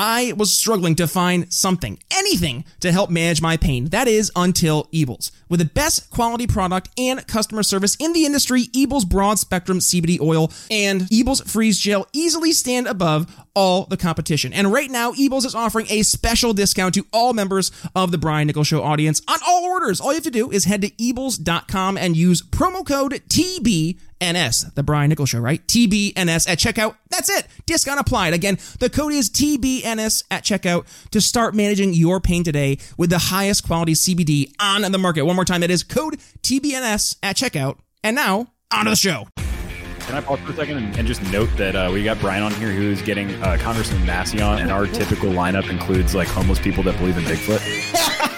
I was struggling to find something, anything to help manage my pain. That is until Ables. With the best quality product and customer service in the industry, Ables Broad Spectrum CBD oil and Ables Freeze Gel easily stand above all the competition. And right now, Ables is offering a special discount to all members of the Brian Nichols Show audience on all orders. All you have to do is head to Ables.com and use promo code TBNS, the Brian Nichols Show, right? TBNS at checkout. That's it. Discount applied. Again, the code is TBNS at checkout to start managing your pain today with the highest quality CBD on the market. One more time, that is code TBNS at checkout. And now, on to the show. Can I pause for a second and, and just note that uh, we got Brian on here who's getting uh, Congressman Massey on, and our typical lineup includes like homeless people that believe in Bigfoot.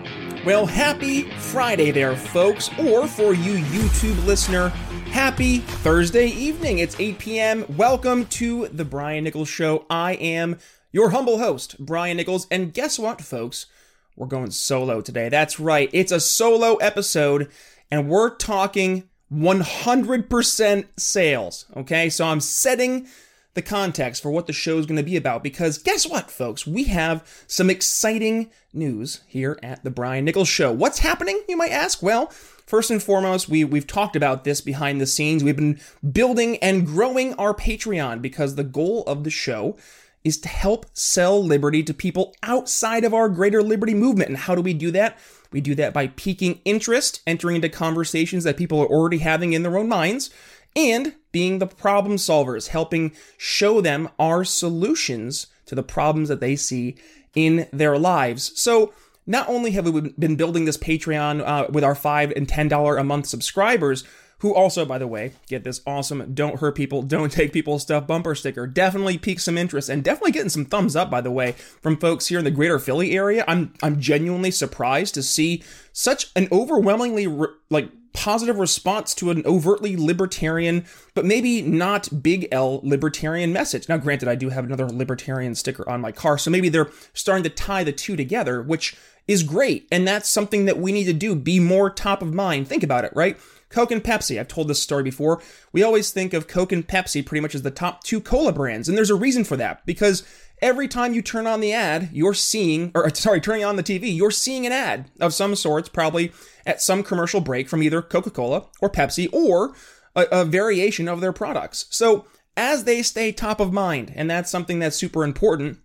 Well, happy Friday there, folks, or for you YouTube listener, happy Thursday evening. It's 8 p.m. Welcome to the Brian Nichols Show. I am your humble host, Brian Nichols, and guess what, folks? We're going solo today. That's right, it's a solo episode, and we're talking 100% sales. Okay, so I'm setting the context for what the show is going to be about because guess what, folks? We have some exciting news here at the Brian Nichols Show. What's happening, you might ask? Well, first and foremost, we, we've talked about this behind the scenes. We've been building and growing our Patreon because the goal of the show is to help sell liberty to people outside of our greater liberty movement. And how do we do that? We do that by piquing interest, entering into conversations that people are already having in their own minds, and being the problem solvers, helping show them our solutions to the problems that they see in their lives. So, not only have we been building this Patreon uh, with our five and ten dollar a month subscribers, who also, by the way, get this awesome "Don't hurt people, don't take people's stuff" bumper sticker. Definitely piqued some interest, and definitely getting some thumbs up, by the way, from folks here in the Greater Philly area. I'm I'm genuinely surprised to see such an overwhelmingly re- like positive response to an overtly libertarian, but maybe not big L libertarian message. Now, granted, I do have another libertarian sticker on my car, so maybe they're starting to tie the two together, which is great. And that's something that we need to do be more top of mind. Think about it, right? Coke and Pepsi. I've told this story before. We always think of Coke and Pepsi pretty much as the top two cola brands, and there's a reason for that because every time you turn on the ad, you're seeing, or sorry, turning on the TV, you're seeing an ad of some sorts, probably at some commercial break from either Coca Cola or Pepsi or a, a, variation of their products. So as they stay top of mind, and that's something that's super important,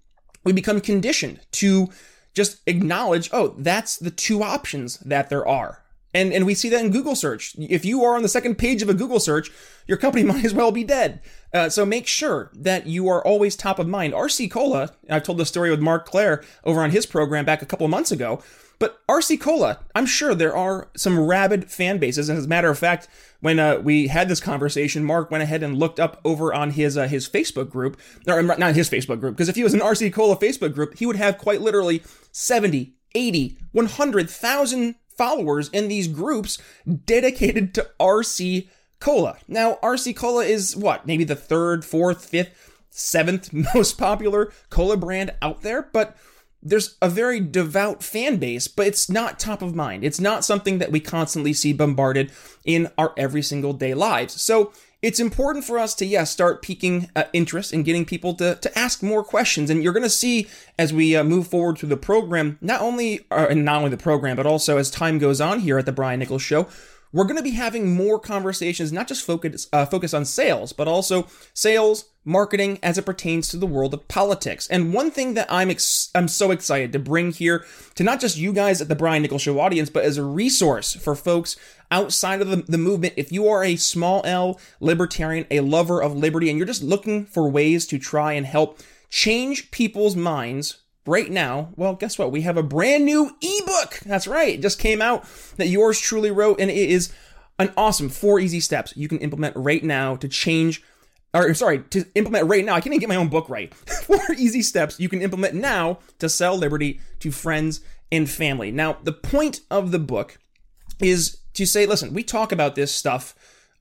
we become conditioned to just acknowledge, oh, that's the two options that there are. And, and we see that in Google search. If you are on the second page of a Google search, your company might as well be dead. Uh, so make sure that you are always top of mind. RC Cola, I've told the story with Mark Claire over on his program back a couple months ago. But RC Cola, I'm sure there are some rabid fan bases. And as a matter of fact, when uh, we had this conversation, Mark went ahead and looked up over on his uh, his Facebook group, or not his Facebook group, because if he was an RC Cola Facebook group, he would have quite literally 70, 80, 100,000 followers in these groups dedicated to RC Cola. Now, RC Cola is what? Maybe the third, fourth, fifth, seventh most popular cola brand out there, but there's a very devout fan base, but it's not top of mind. It's not something that we constantly see bombarded in our every single day lives. So it's important for us to, yes, start piquing uh, interest and getting people to, to ask more questions. And you're going to see as we uh, move forward through the program, not only, uh, not only the program, but also as time goes on here at the Brian Nichols Show, we're going to be having more conversations, not just focus, uh, focus on sales, but also sales, marketing as it pertains to the world of politics. And one thing that I'm ex- I'm so excited to bring here to not just you guys at the Brian Nichols Show audience, but as a resource for folks outside of the, the movement. If you are a small L libertarian, a lover of liberty, and you're just looking for ways to try and help change people's minds right now, well, guess what? We have a brand new ebook. That's right. It just came out that yours truly wrote, and it is an awesome four easy steps you can implement right now to change. Or sorry, to implement right now. I can't even get my own book right. four easy steps you can implement now to sell liberty to friends and family. Now, the point of the book is to say, listen, we talk about this stuff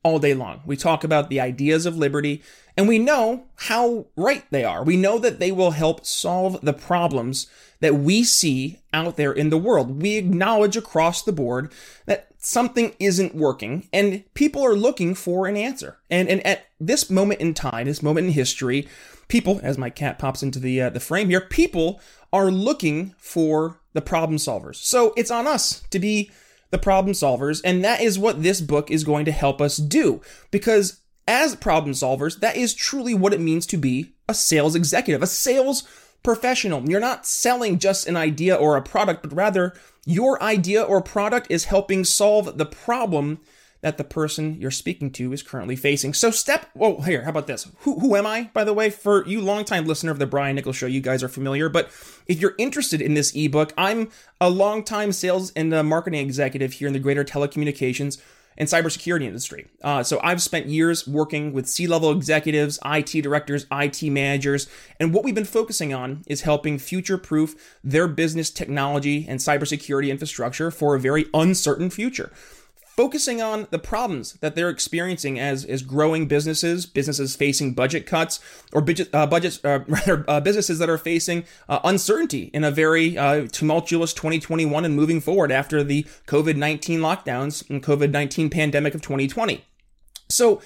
all day long. We talk about the ideas of liberty, and we know how right they are. We know that they will help solve the problems that we see out there in the world. We acknowledge across the board that something isn't working, and people are looking for an answer. And, and at this moment in time, this moment in history, people, as my cat pops into the uh, the frame here, people are looking for the problem solvers. So it's on us to be the problem solvers, and that is what this book is going to help us do. Because as problem solvers, that is truly what it means to be a sales executive, a sales professional. You're not selling just an idea or a product, but rather your idea or product is helping solve the problem that the person you're speaking to is currently facing. So step, oh, here, how about this? Who, who am I, by the way? For you longtime listener of the Brian Nichols Show, you guys are familiar, but if you're interested in this ebook, I'm a longtime sales and uh, marketing executive here in the greater telecommunications and cybersecurity industry. Uh, so I've spent years working with C-level executives, IT directors, IT managers, and what we've been focusing on is helping future-proof their business technology and cybersecurity infrastructure for a very uncertain future focusing on the problems that they're experiencing as as growing businesses, businesses facing budget cuts, or budget, uh, budgets, uh, rather uh, businesses that are facing uh, uncertainty in a very uh, tumultuous 2021 and moving forward after the COVID 19 lockdowns and COVID 19 pandemic of 2020. So,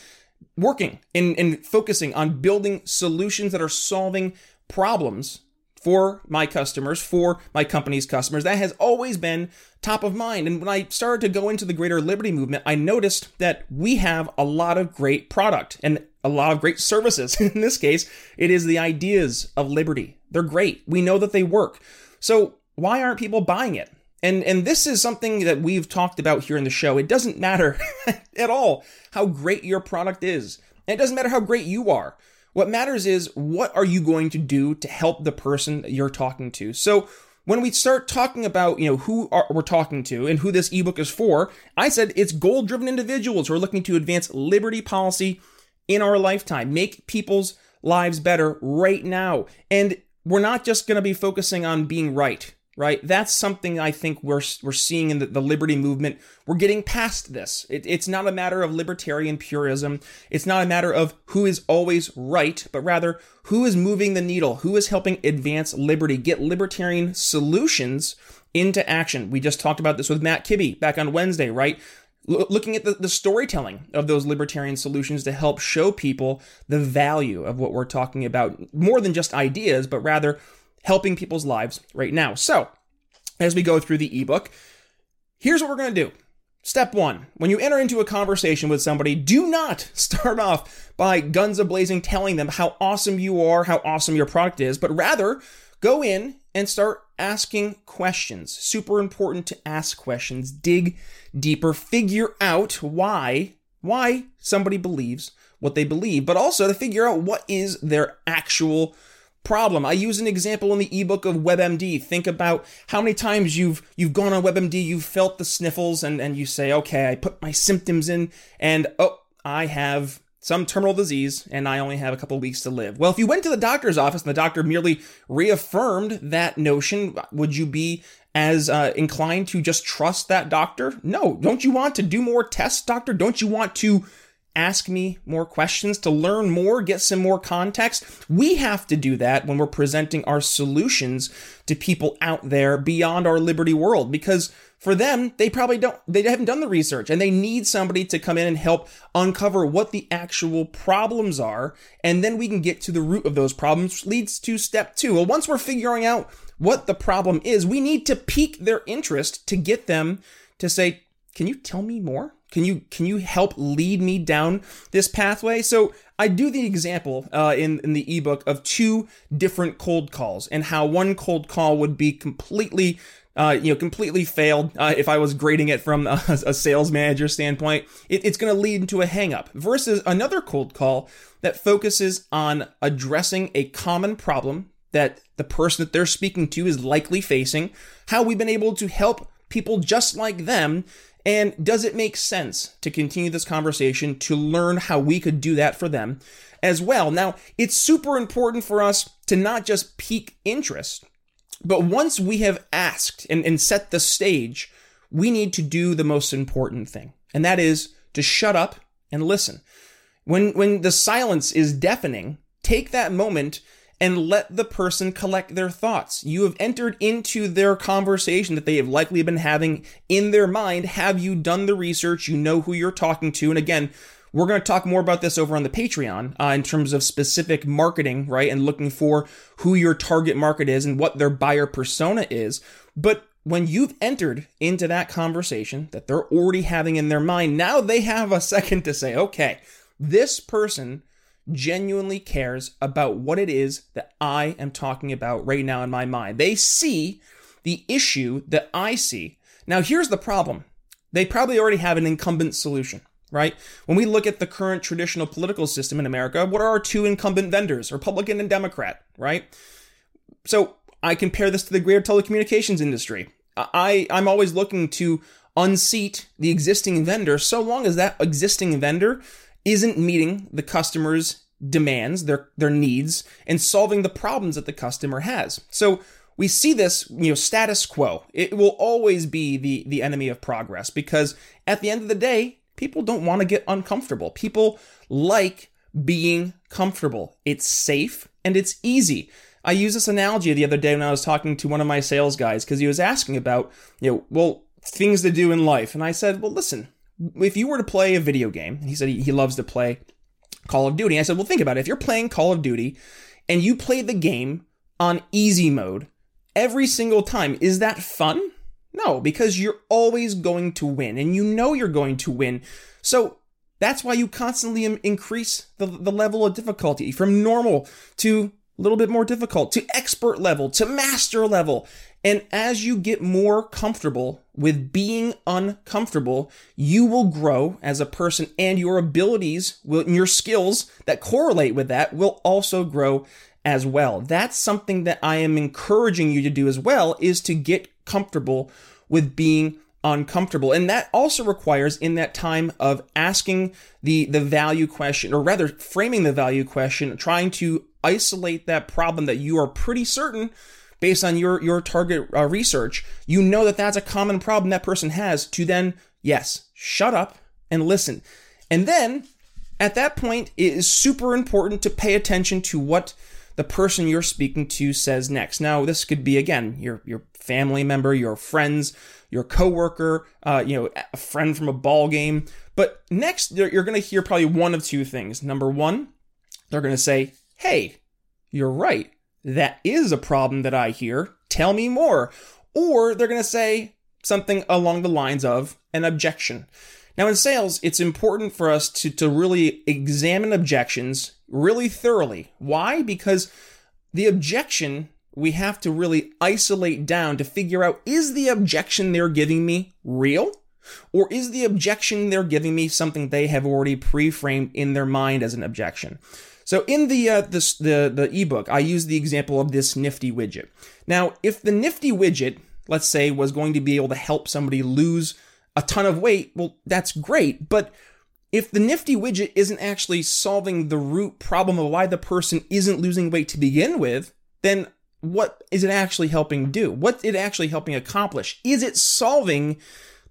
working and, and focusing on building solutions that are solving problems for my customers, for my company's customers. That has always been top of mind. And when I started to go into the greater liberty movement, I noticed that we have a lot of great product and a lot of great services. in this case, it is the ideas of liberty. They're great. We know that they work. So why aren't people buying it? And and this is something that we've talked about here in the show. It doesn't matter at all how great your product is. It doesn't matter how great you are. What matters is what are you going to do to help the person you're talking to. So when we start talking about, you know, who are, we're talking to and who this ebook is for, I said it's goal-driven individuals who are looking to advance liberty policy in our lifetime, make people's lives better right now. And we're not just going to be focusing on being right right? That's something I think we're we're seeing in the, the liberty movement. We're getting past this. It, it's not a matter of libertarian purism. It's not a matter of who is always right, but rather who is moving the needle, who is helping advance liberty, get libertarian solutions into action. We just talked about this with Matt Kibbe back on Wednesday, right? Looking at the, the storytelling of those libertarian solutions to help show people the value of what we're talking about, more than just ideas, but rather helping people's lives right now. So, as we go through the ebook, here's what we're going to do. Step one when you enter into a conversation with somebody, do not start off by guns ablazing telling them how awesome you are, how awesome your product is, but rather go in and start asking questions. Super important to ask questions, dig deeper, figure out why why somebody believes what they believe, but also to figure out what is their actual problem. I use an example in the ebook of WebMD. Think about how many times you've you've gone on WebMD, you've felt the sniffles, and, and you say, okay, I put my symptoms in, and oh, I have some terminal disease and I only have a couple weeks to live. Well, if you went to the doctor's office and the doctor merely reaffirmed that notion, would you be as uh, inclined to just trust that doctor? No. Don't you want to do more tests, doctor? Don't you want to ask me more questions, to learn more, get some more context. We have to do that when we're presenting our solutions to people out there beyond our liberty world because for them, they probably don't, they haven't done the research and they need somebody to come in and help uncover what the actual problems are. And then we can get to the root of those problems, leads to step two. Well, once we're figuring out what the problem is, we need to pique their interest to get them to say, can you tell me more? Can you can you help lead me down this pathway? So I do the example uh, in in the ebook of two different cold calls and how one cold call would be completely uh, you know, completely failed. Uh, if I was grading it from a, a sales manager standpoint, it, it's going to lead into a hangup versus another cold call that focuses on addressing a common problem that the person that they're speaking to is likely facing, how we've been able to help people just like them, and does it make sense to continue this conversation to learn how we could do that for them as well? Now, it's super important for us to not just pique interest, but once we have asked and, and set the stage, we need to do the most important thing, and that is to shut up and listen. When, when the silence is deafening, take that moment and let the person collect their thoughts. You have entered into their conversation that they have likely been having in their mind. Have you done the research? You know who you're talking to. And again, we're going to talk more about this over on the Patreon uh, in terms of specific marketing, right? And looking for who your target market is and what their buyer persona is. But when you've entered into that conversation that they're already having in their mind, now they have a second to say, okay, this person genuinely cares about what it is that I am talking about right now in my mind. They see the issue that I see. Now, here's the problem they probably already have an incumbent solution right? When we look at the current traditional political system in America, what are our two incumbent vendors, Republican and Democrat, right? So I compare this to the greater telecommunications industry. I, I'm always looking to unseat the existing vendor so long as that existing vendor isn't meeting the customer's demands, their their needs, and solving the problems that the customer has. So we see this, you know, status quo. It will always be the the enemy of progress because at the end of the day, people don't want to get uncomfortable. People like being comfortable. It's safe and it's easy. I used this analogy the other day when I was talking to one of my sales guys because he was asking about, you know, well, things to do in life. And I said, well, listen, if you were to play a video game, he said he, he loves to play Call of Duty. I said, well, think about it. If you're playing Call of Duty and you play the game on easy mode every single time, is that fun? No, because you're always going to win and you know you're going to win. So that's why you constantly increase the, the level of difficulty from normal to a little bit more difficult to expert level to master level. And as you get more comfortable with being uncomfortable, you will grow as a person and your abilities will, and your skills that correlate with that will also grow as well. That's something that I am encouraging you to do as well is to get comfortable with being uncomfortable. And that also requires in that time of asking the the value question or rather framing the value question, trying to isolate that problem that you are pretty certain based on your your target uh, research, you know that that's a common problem that person has to then yes, shut up and listen. And then at that point it is super important to pay attention to what the person you're speaking to says next. Now, this could be again your your family member, your friends, your coworker, uh, you know, a friend from a ball game. But next, you're, going to hear probably one of two things. Number one, they're going to say, "Hey, you're right. That is a problem that I hear. Tell me more." Or they're going to say something along the lines of an objection. Now, in sales, it's important for us to, to really examine objections really thoroughly. Why? Because the objection we have to really isolate down to figure out is the objection they're giving me real? Or is the objection they're giving me something they have already pre-framed in their mind as an objection? So in the uh, this, the the ebook, I use the example of this nifty widget. Now, if the nifty widget, let's say, was going to be able to help somebody lose a ton of weight, well, that's great. But if the nifty widget isn't actually solving the root problem of why the person isn't losing weight to begin with, then what is it actually helping do? What's it actually helping accomplish? Is it solving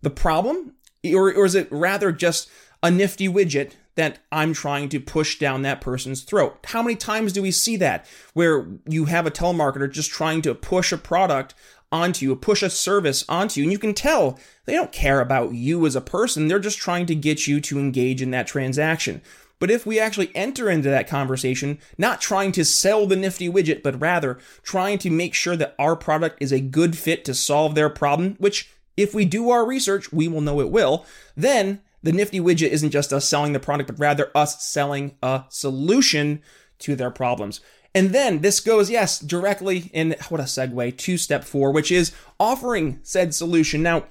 the problem? Or, or is it rather just a nifty widget that I'm trying to push down that person's throat? How many times do we see that where you have a telemarketer just trying to push a product onto you, push a service onto you. And you can tell they don't care about you as a person. They're just trying to get you to engage in that transaction. But if we actually enter into that conversation, not trying to sell the nifty widget, but rather trying to make sure that our product is a good fit to solve their problem, which if we do our research, we will know it will, then the nifty widget isn't just us selling the product, but rather us selling a solution to their problems. And then this goes, yes, directly in what a segue to step four, which is offering said solution. Now,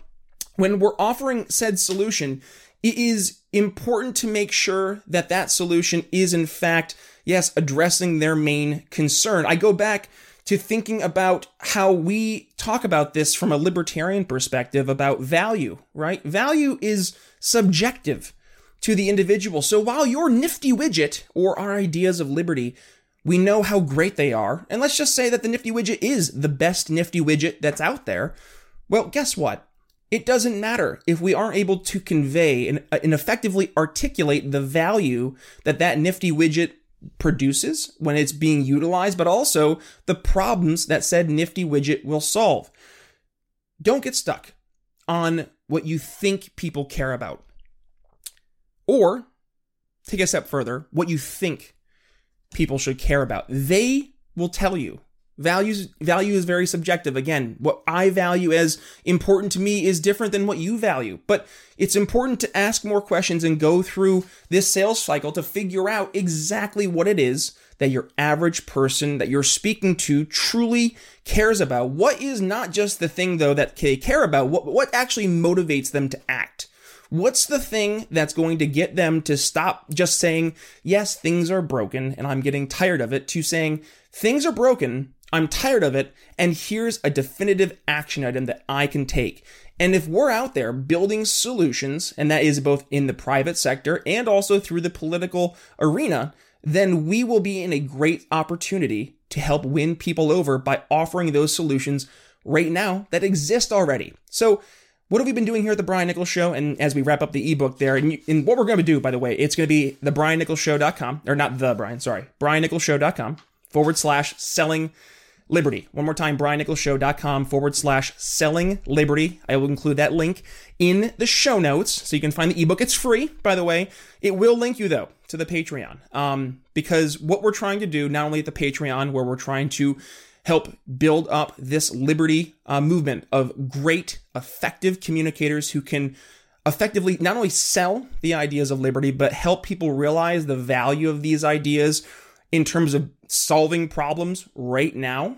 when we're offering said solution, it is important to make sure that that solution is, in fact, yes, addressing their main concern. I go back to thinking about how we talk about this from a libertarian perspective about value, right? Value is subjective to the individual. So while your nifty widget or our ideas of liberty, we know how great they are, and let's just say that the nifty widget is the best nifty widget that's out there. Well, guess what? It doesn't matter if we aren't able to convey and, uh, and effectively articulate the value that that nifty widget produces when it's being utilized, but also the problems that said nifty widget will solve. Don't get stuck on what you think people care about. Or take a step further, what you think people should care about. They will tell you Values value is very subjective. Again, what I value as important to me is different than what you value. But it's important to ask more questions and go through this sales cycle to figure out exactly what it is that your average person that you're speaking to truly cares about. What is not just the thing though that they care about, what what actually motivates them to act. What's the thing that's going to get them to stop just saying, yes, things are broken and I'm getting tired of it, to saying, things are broken, I'm tired of it, and here's a definitive action item that I can take. And if we're out there building solutions, and that is both in the private sector and also through the political arena, then we will be in a great opportunity to help win people over by offering those solutions right now that exist already. So, what have we been doing here at the Brian Nichols Show? And as we wrap up the ebook there, and, you, and what we're going to do, by the way, it's going to be the BrianNicholsShow.com, or not the Brian, sorry, BrianNicholsShow.com forward slash selling liberty. One more time, briannicholsshow.com forward slash selling liberty. I will include that link in the show notes so you can find the ebook. It's free, by the way. It will link you, though, to the Patreon. Um, because what we're trying to do, not only at the Patreon, where we're trying to help build up this liberty uh, movement of great, effective communicators who can effectively not only sell the ideas of liberty, but help people realize the value of these ideas in terms of solving problems right now,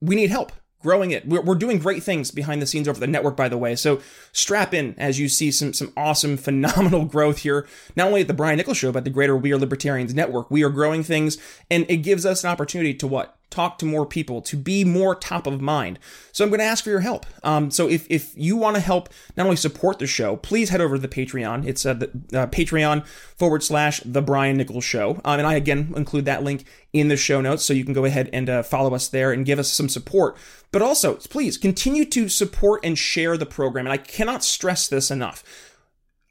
we need help growing it. We're, we're doing great things behind the scenes over the network, by the way. So strap in as you see some some awesome, phenomenal growth here, not only at the Brian Nichols Show, but the greater We Are Libertarians network. We are growing things, and it gives us an opportunity to what talk to more people, to be more top of mind. So I'm going to ask for your help. Um, so if, if you want to help not only support the show, please head over to the Patreon. It's uh, the uh, Patreon forward slash the Brian Nichols Show. Um, and I again include that link in the show notes so you can go ahead and uh, follow us there and give us some support. But also, please continue to support and share the program. And I cannot stress this enough.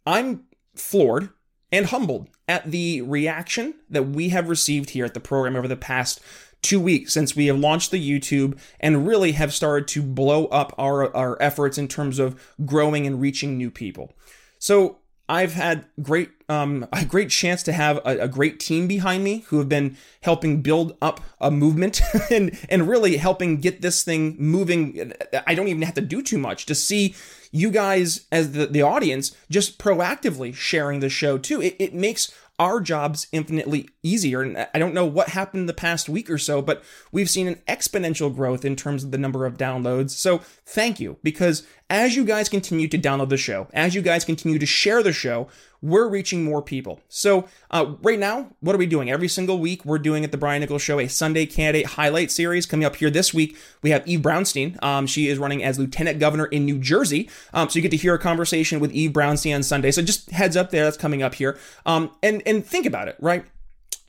I'm floored and humbled at the reaction that we have received here at the program over the past two weeks since we have launched the YouTube and really have started to blow up our, our efforts in terms of growing and reaching new people. So I've had great um, a great chance to have a, a, great team behind me who have been helping build up a movement and and really helping get this thing moving. I don't even have to do too much to see you guys as the, the audience just proactively sharing the show too. It, it makes our jobs infinitely easier. And I don't know what happened the past week or so, but we've seen an exponential growth in terms of the number of downloads. So thank you, because as you guys continue to download the show, as you guys continue to share the show, we're reaching more people. So, uh, right now, what are we doing? Every single week, we're doing at the Brian Nichols Show a Sunday candidate highlight series. Coming up here this week, we have Eve Brownstein. Um, she is running as lieutenant governor in New Jersey. Um, so you get to hear a conversation with Eve Brownstein on Sunday. So just heads up there, that's coming up here. Um, and and think about it, right?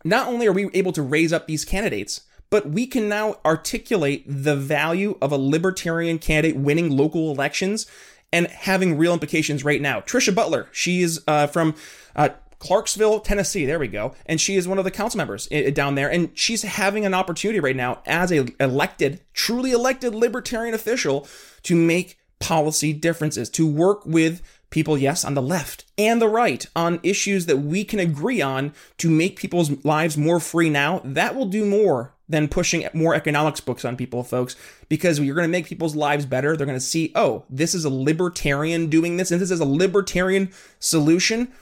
Not only are we able to raise up these candidates, but we can now articulate the value of a libertarian candidate winning local elections and having real implications right now. Trisha Butler, she is uh, from uh, Clarksville, Tennessee. There we go. And she is one of the council members down there. And she's having an opportunity right now as a elected, truly elected libertarian official to make policy differences, to work with people, yes, on the left and the right on issues that we can agree on to make people's lives more free now, that will do more than pushing more economics books on people, folks, because you're going to make people's lives better. They're going to see, oh, this is a libertarian doing this, and this is a libertarian solution.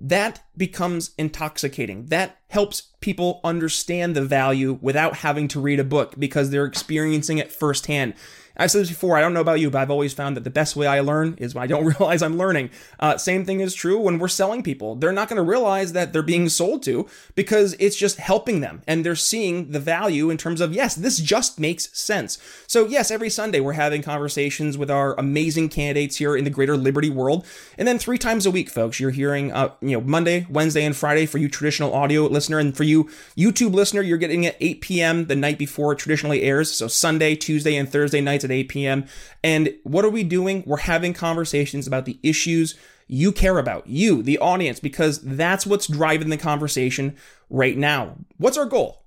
That becomes intoxicating. That helps people understand the value without having to read a book because they're experiencing it firsthand. I've said this before. I don't know about you, but I've always found that the best way I learn is when I don't realize I'm learning. Uh, same thing is true when we're selling people. They're not going to realize that they're being sold to because it's just helping them and they're seeing the value in terms of, yes, this just makes sense. So, yes, every Sunday we're having conversations with our amazing candidates here in the greater Liberty world. And then three times a week, folks, you're hearing, uh, you know, Monday, Wednesday, and Friday for you traditional audio listener. And for you YouTube listener, you're getting at 8 p.m. the night before it traditionally airs. So, Sunday, Tuesday, and Thursday nights at 8 p.m. And what are we doing? We're having conversations about the issues you care about, you, the audience, because that's what's driving the conversation right now. What's our goal?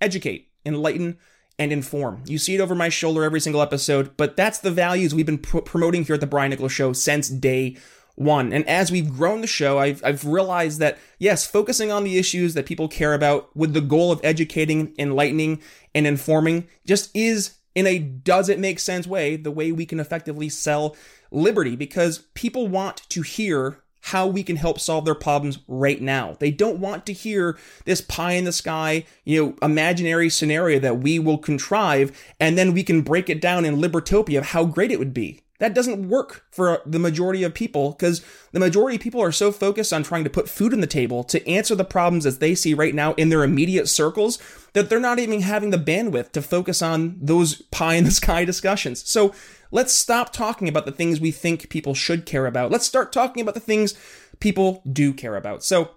Educate, enlighten, and inform. You see it over my shoulder every single episode, but that's the values we've been pr- promoting here at the Brian Nichols Show since day one. And as we've grown the show, I've, I've realized that, yes, focusing on the issues that people care about with the goal of educating, enlightening, and informing just is in a does it make sense way the way we can effectively sell liberty because people want to hear how we can help solve their problems right now. They don't want to hear this pie in the sky, you know, imaginary scenario that we will contrive and then we can break it down in libertopia of how great it would be. That doesn't work for the majority of people because the majority of people are so focused on trying to put food on the table to answer the problems as they see right now in their immediate circles that they're not even having the bandwidth to focus on those pie in the sky discussions. So let's stop talking about the things we think people should care about. Let's start talking about the things people do care about. So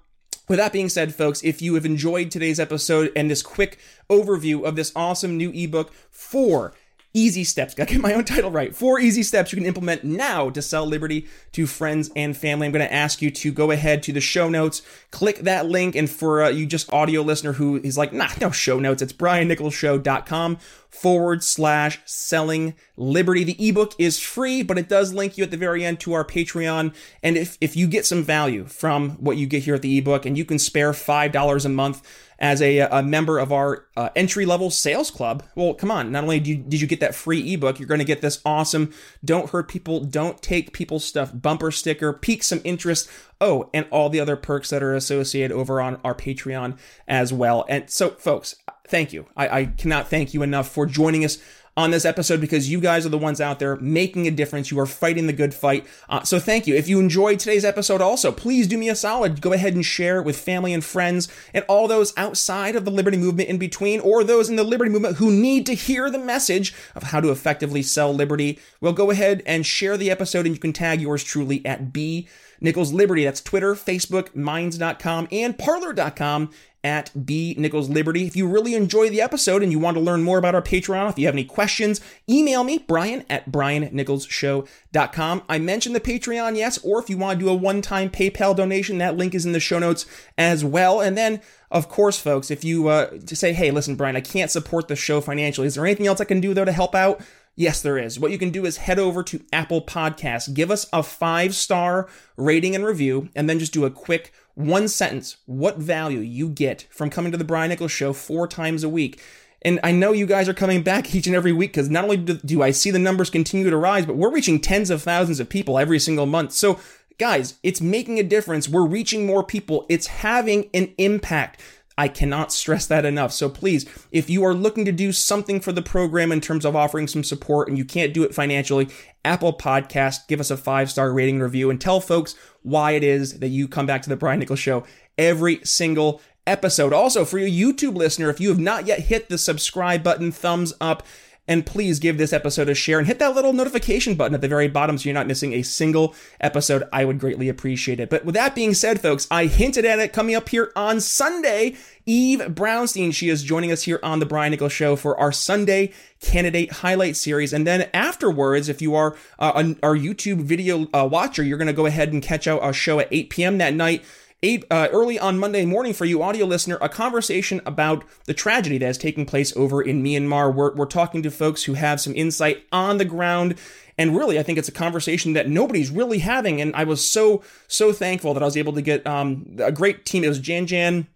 with that being said, folks, if you have enjoyed today's episode and this quick overview of this awesome new ebook for easy steps. Gotta get my own title right. Four easy steps you can implement now to sell Liberty to friends and family. I'm to ask you to go ahead to the show notes, click that link, and for uh, you just audio listener who is like, nah, no show notes, it's briannicholsshow.com forward slash selling liberty. The ebook is free, but it does link you at the very end to our Patreon. And if, if you get some value from what you get here at the ebook and you can spare $5 a month, as a, a member of our uh, entry level sales club. Well, come on. Not only did you, did you get that free ebook, you're going to get this awesome Don't Hurt People, Don't Take People's Stuff bumper sticker, pique some interest. Oh, and all the other perks that are associated over on our Patreon as well. And so, folks, thank you. I, I cannot thank you enough for joining us on this episode because you guys are the ones out there making a difference. You are fighting the good fight. Uh, so thank you. If you enjoyed today's episode also, please do me a solid. Go ahead and share it with family and friends and all those outside of the Liberty Movement in between or those in the Liberty Movement who need to hear the message of how to effectively sell Liberty. Well, go ahead and share the episode and you can tag yours truly at B Nichols Liberty. That's Twitter, Facebook, Minds.com, and Parler.com at B Nichols Liberty. If you really enjoy the episode and you want to learn more about our Patreon, if you have any questions, email me, Brian at BrianNicholsShow.com. I mentioned the Patreon, yes, or if you want to do a one time PayPal donation, that link is in the show notes as well. And then, of course, folks, if you uh, to say, hey, listen, Brian, I can't support the show financially, is there anything else I can do though to help out? Yes, there is. What you can do is head over to Apple Podcasts, give us a five star rating and review, and then just do a quick one sentence what value you get from coming to the Brian Nichols Show four times a week. And I know you guys are coming back each and every week because not only do I see the numbers continue to rise, but we're reaching tens of thousands of people every single month. So, guys, it's making a difference. We're reaching more people, it's having an impact. I cannot stress that enough. So please, if you are looking to do something for the program in terms of offering some support and you can't do it financially, Apple Podcast, give us a five star rating review and tell folks why it is that you come back to the Brian Nichols Show every single episode. Also, for you YouTube listener, if you have not yet hit the subscribe button, thumbs up, and please give this episode a share and hit that little notification button at the very bottom so you're not missing a single episode. I would greatly appreciate it. But with that being said, folks, I hinted at it coming up here on Sunday. Eve Brownstein, she is joining us here on the Brian Nichols Show for our Sunday candidate highlight series. And then afterwards, if you are uh, our YouTube video uh, watcher, you're going to go ahead and catch out our show at 8 p.m. that night eight, uh, early on Monday morning for you audio listener, a conversation about the tragedy that is taking place over in Myanmar. We're, we're talking to folks who have some insight on the ground. And really, I think it's a conversation that nobody's really having. And I was so, so thankful that I was able to get um, a great team. It was Jan Jan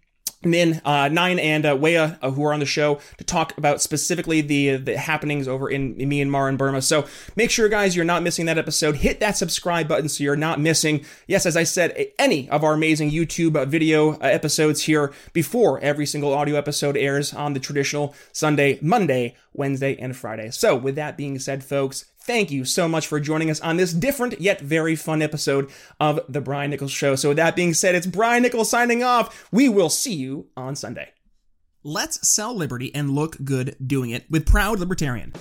Min, uh, Nine, and uh, Weya, uh, who are on the show to talk about specifically the the happenings over in, Myanmar and Burma. So make sure, guys, you're not missing that episode. Hit that subscribe button so you're not missing, yes, as I said, any of our amazing YouTube uh, video uh, episodes here before every single audio episode airs on the traditional Sunday, Monday, Wednesday, and Friday. So with that being said, folks, thank you so much for joining us on this different yet very fun episode of The Brian Nichols Show. So, with that being said, it's Brian Nichols signing off. We will see you on Sunday. Let's sell liberty and look good doing it with Proud Libertarian.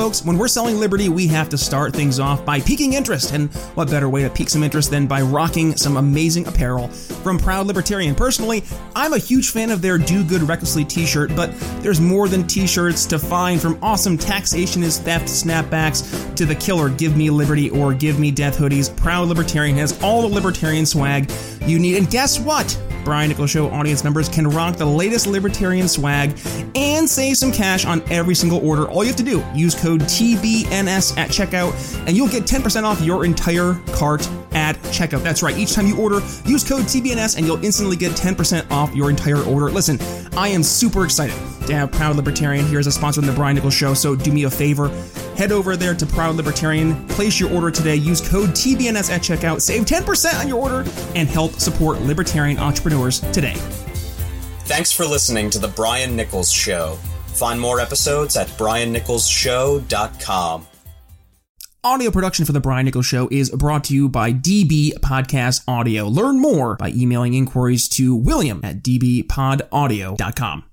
Folks, when we're selling Liberty, we have to start things off by piquing interest. And what better way to pique some interest than by rocking some amazing apparel from Proud Libertarian? Personally, I'm a huge fan of their Do Good Recklessly t shirt, but there's more than t shirts to find from awesome taxation is theft snapbacks to the killer Give Me Liberty or Give Me Death hoodies. Proud Libertarian has all the libertarian swag you need. And guess what? Brian Nichols Show audience members can rock the latest libertarian swag and save some cash on every single order. All you have to do, use code TBNS at checkout, and you'll get 10% off your entire cart at checkout. That's right. Each time you order, use code TBNS and you'll instantly get 10% off your entire order. Listen, I am super excited have Proud Libertarian here as a sponsor of the Brian Nichols Show. So do me a favor, head over there to Proud Libertarian, place your order today, use code TBNS at checkout, save 10% on your order, and help support libertarian entrepreneurs today. Thanks for listening to The Brian Nichols Show. Find more episodes at briannicholsshow.com. Audio production for The Brian Nichols Show is brought to you by DB Podcast Audio. Learn more by emailing inquiries to william at dbpodaudio.com.